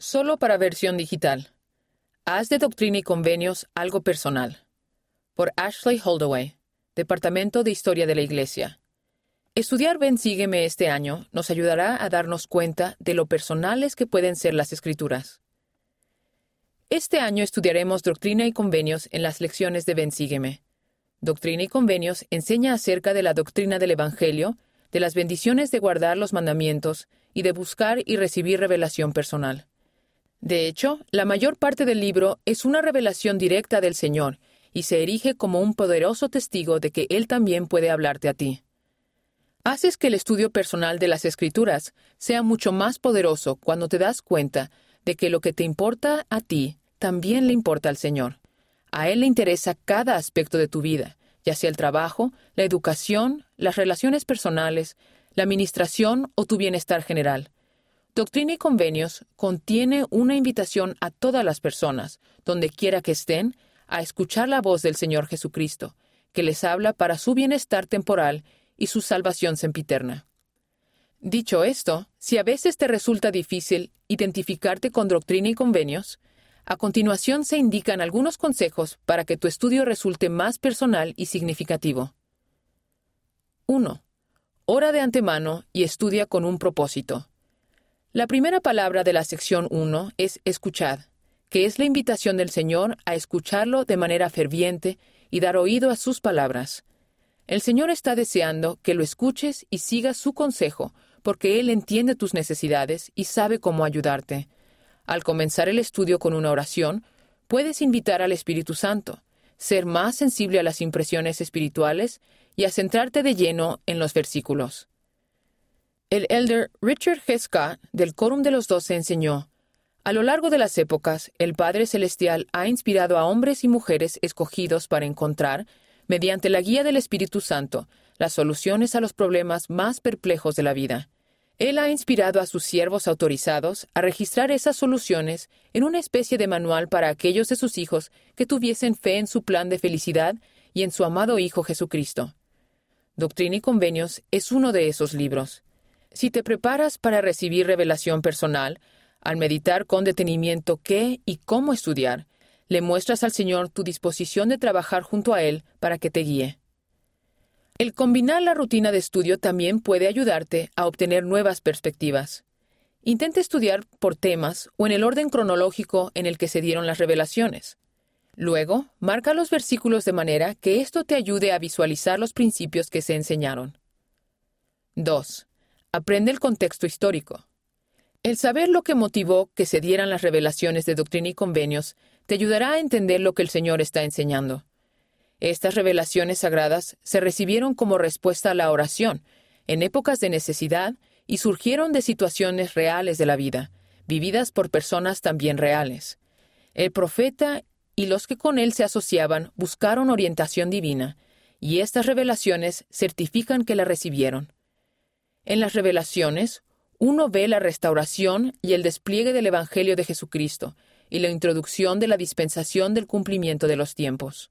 Solo para versión digital. Haz de Doctrina y Convenios algo personal. Por Ashley Holdaway, Departamento de Historia de la Iglesia. Estudiar Ven Sígueme este año nos ayudará a darnos cuenta de lo personales que pueden ser las Escrituras. Este año estudiaremos Doctrina y Convenios en las lecciones de Ven Sígueme. Doctrina y Convenios enseña acerca de la doctrina del Evangelio, de las bendiciones de guardar los mandamientos y de buscar y recibir revelación personal. De hecho, la mayor parte del libro es una revelación directa del Señor y se erige como un poderoso testigo de que Él también puede hablarte a ti. Haces que el estudio personal de las Escrituras sea mucho más poderoso cuando te das cuenta de que lo que te importa a ti también le importa al Señor. A Él le interesa cada aspecto de tu vida, ya sea el trabajo, la educación, las relaciones personales, la administración o tu bienestar general. Doctrina y Convenios contiene una invitación a todas las personas, donde quiera que estén, a escuchar la voz del Señor Jesucristo, que les habla para su bienestar temporal y su salvación sempiterna. Dicho esto, si a veces te resulta difícil identificarte con doctrina y convenios, a continuación se indican algunos consejos para que tu estudio resulte más personal y significativo. 1. Ora de antemano y estudia con un propósito. La primera palabra de la sección 1 es escuchad, que es la invitación del Señor a escucharlo de manera ferviente y dar oído a sus palabras. El Señor está deseando que lo escuches y sigas su consejo, porque Él entiende tus necesidades y sabe cómo ayudarte. Al comenzar el estudio con una oración, puedes invitar al Espíritu Santo, ser más sensible a las impresiones espirituales y a centrarte de lleno en los versículos. El elder Richard G. Scott del Quórum de los Doce enseñó, a lo largo de las épocas, el Padre Celestial ha inspirado a hombres y mujeres escogidos para encontrar, mediante la guía del Espíritu Santo, las soluciones a los problemas más perplejos de la vida. Él ha inspirado a sus siervos autorizados a registrar esas soluciones en una especie de manual para aquellos de sus hijos que tuviesen fe en su plan de felicidad y en su amado Hijo Jesucristo. Doctrina y Convenios es uno de esos libros. Si te preparas para recibir revelación personal, al meditar con detenimiento qué y cómo estudiar, le muestras al Señor tu disposición de trabajar junto a Él para que te guíe. El combinar la rutina de estudio también puede ayudarte a obtener nuevas perspectivas. Intenta estudiar por temas o en el orden cronológico en el que se dieron las revelaciones. Luego, marca los versículos de manera que esto te ayude a visualizar los principios que se enseñaron. 2. Aprende el contexto histórico. El saber lo que motivó que se dieran las revelaciones de doctrina y convenios te ayudará a entender lo que el Señor está enseñando. Estas revelaciones sagradas se recibieron como respuesta a la oración, en épocas de necesidad, y surgieron de situaciones reales de la vida, vividas por personas también reales. El profeta y los que con él se asociaban buscaron orientación divina, y estas revelaciones certifican que la recibieron. En las revelaciones, uno ve la restauración y el despliegue del Evangelio de Jesucristo y la introducción de la dispensación del cumplimiento de los tiempos.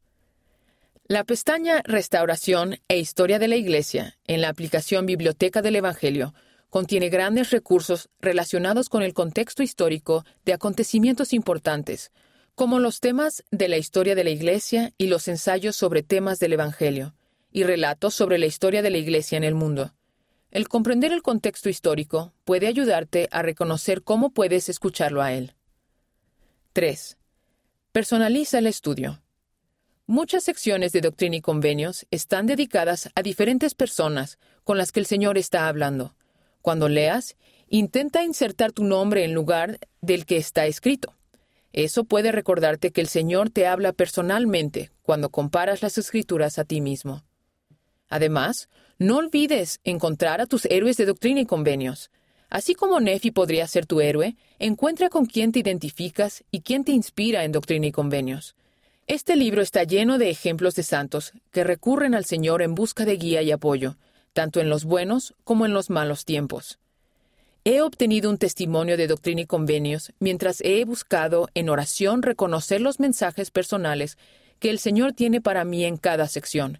La pestaña Restauración e Historia de la Iglesia en la aplicación Biblioteca del Evangelio contiene grandes recursos relacionados con el contexto histórico de acontecimientos importantes, como los temas de la historia de la Iglesia y los ensayos sobre temas del Evangelio, y relatos sobre la historia de la Iglesia en el mundo. El comprender el contexto histórico puede ayudarte a reconocer cómo puedes escucharlo a él. 3. Personaliza el estudio. Muchas secciones de Doctrina y Convenios están dedicadas a diferentes personas con las que el Señor está hablando. Cuando leas, intenta insertar tu nombre en lugar del que está escrito. Eso puede recordarte que el Señor te habla personalmente cuando comparas las escrituras a ti mismo. Además, no olvides encontrar a tus héroes de doctrina y convenios. Así como Nefi podría ser tu héroe, encuentra con quién te identificas y quién te inspira en doctrina y convenios. Este libro está lleno de ejemplos de santos que recurren al Señor en busca de guía y apoyo, tanto en los buenos como en los malos tiempos. He obtenido un testimonio de doctrina y convenios mientras he buscado en oración reconocer los mensajes personales que el Señor tiene para mí en cada sección.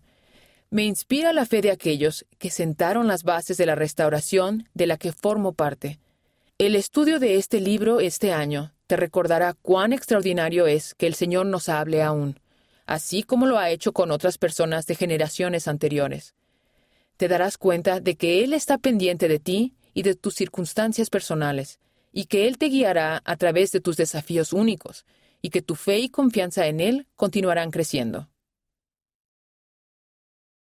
Me inspira la fe de aquellos que sentaron las bases de la restauración de la que formo parte. El estudio de este libro este año te recordará cuán extraordinario es que el Señor nos hable aún, así como lo ha hecho con otras personas de generaciones anteriores. Te darás cuenta de que Él está pendiente de ti y de tus circunstancias personales, y que Él te guiará a través de tus desafíos únicos, y que tu fe y confianza en Él continuarán creciendo.